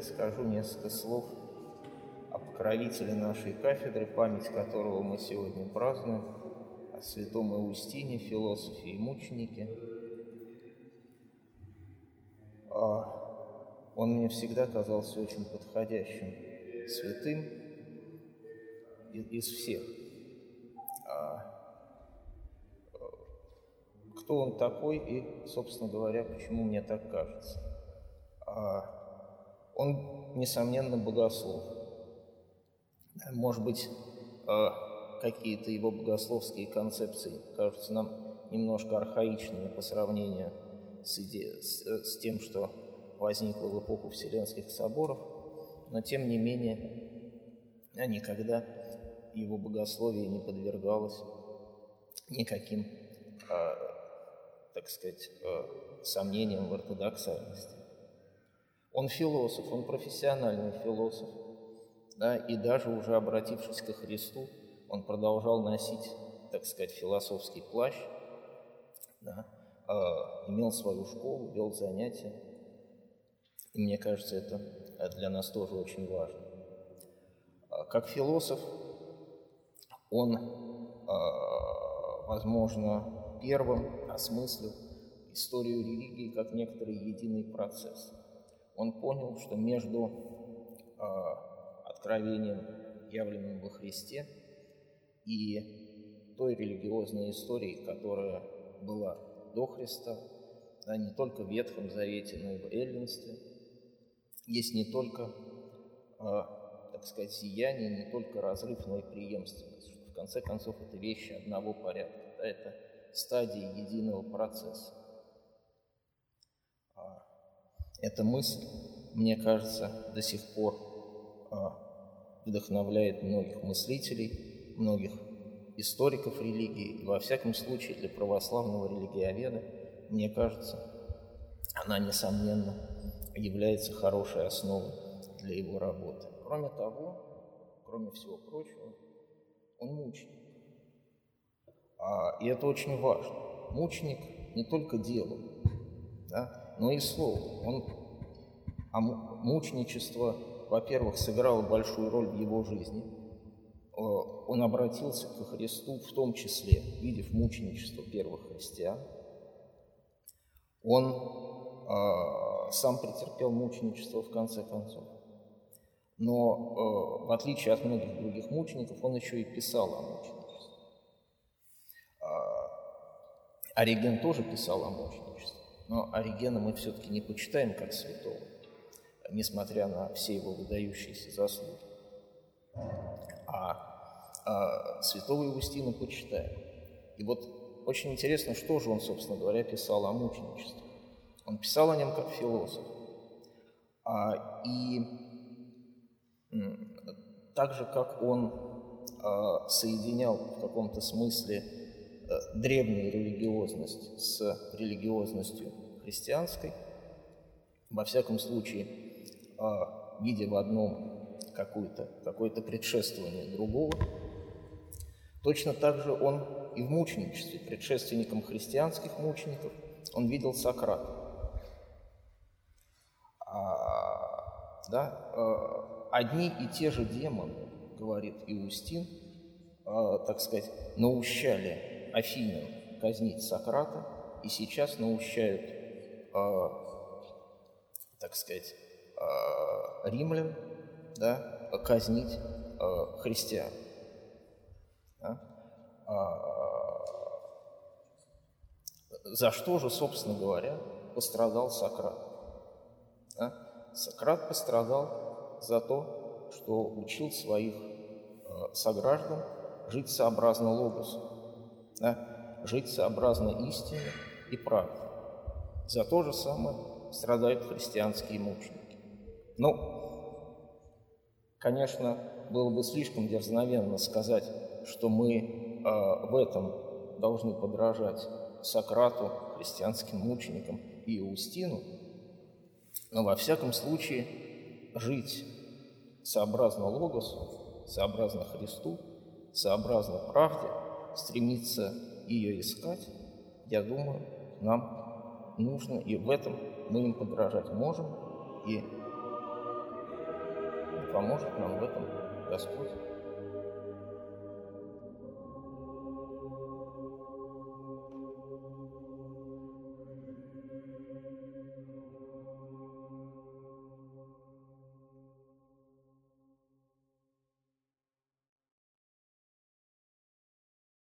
я скажу несколько слов о покровителе нашей кафедры, память которого мы сегодня празднуем, о святом Иустине, философе и мученике. А он мне всегда казался очень подходящим святым из всех. А кто он такой и, собственно говоря, почему мне так кажется? Он, несомненно, богослов. Может быть, а, какие-то его богословские концепции кажутся нам немножко архаичными по сравнению с, иде... с, с тем, что возникло в эпоху Вселенских соборов, но тем не менее никогда его богословие не подвергалось никаким, э, так сказать, э, сомнениям в ортодоксальности. Он философ, он профессиональный философ, да, и даже уже обратившись ко Христу, он продолжал носить, так сказать, философский плащ, да, э, имел свою школу, вел занятия. И мне кажется, это для нас тоже очень важно. А как философ он, э, возможно, первым осмыслил историю религии как некоторый единый процесс. Он понял, что между э, откровением, явленным во Христе, и той религиозной историей, которая была до Христа, да, не только в Ветхом Завете, но и в Эллинстве, есть не только, э, так сказать, сияние, не только разрыв, но и преемственность. В конце концов, это вещи одного порядка, да, это стадии единого процесса. Эта мысль, мне кажется, до сих пор а, вдохновляет многих мыслителей, многих историков религии, и во всяком случае для православного религиоведа, мне кажется, она, несомненно, является хорошей основой для его работы. Кроме того, кроме всего прочего, он мученик. А, и это очень важно. Мученик не только делом, да, но и словом. Он, а мученичество, во-первых, сыграло большую роль в его жизни. Он обратился к Христу в том числе, видев мученичество первых христиан. Он э, сам претерпел мученичество в конце концов. Но, э, в отличие от многих других мучеников, он еще и писал о мученичестве. Э, Ориген тоже писал о мученичестве, но Оригена мы все-таки не почитаем как святого, несмотря на все его выдающиеся заслуги. А, а святого Иустина почитаем. И вот очень интересно, что же он, собственно говоря, писал о мученичестве. Он писал о нем как философ. А, и так же, как он а, соединял в каком-то смысле древнюю религиозность с религиозностью христианской, во всяком случае, а, видя в одном какое-то какое предшествование другого, точно так же он и в мученичестве, предшественником христианских мучеников, он видел Сократа. А, да, одни и те же демоны, говорит Иустин, э, так сказать, наущали Афинян казнить Сократа, и сейчас наущают, э, так сказать, э, римлян да, казнить э, христиан. Да? За что же, собственно говоря, пострадал Сократ? Да? Сократ пострадал за то, что учил своих э, сограждан жить сообразно логосу, да? жить сообразно истине и правде. За то же самое страдают христианские мученики. Ну, конечно, было бы слишком дерзновенно сказать, что мы э, в этом должны подражать Сократу, христианским мученикам и Иустину, но во всяком случае жить сообразно Логосу, сообразно Христу, сообразно правде, стремиться ее искать, я думаю, нам нужно, и в этом мы им подражать можем, и поможет нам в этом Господь.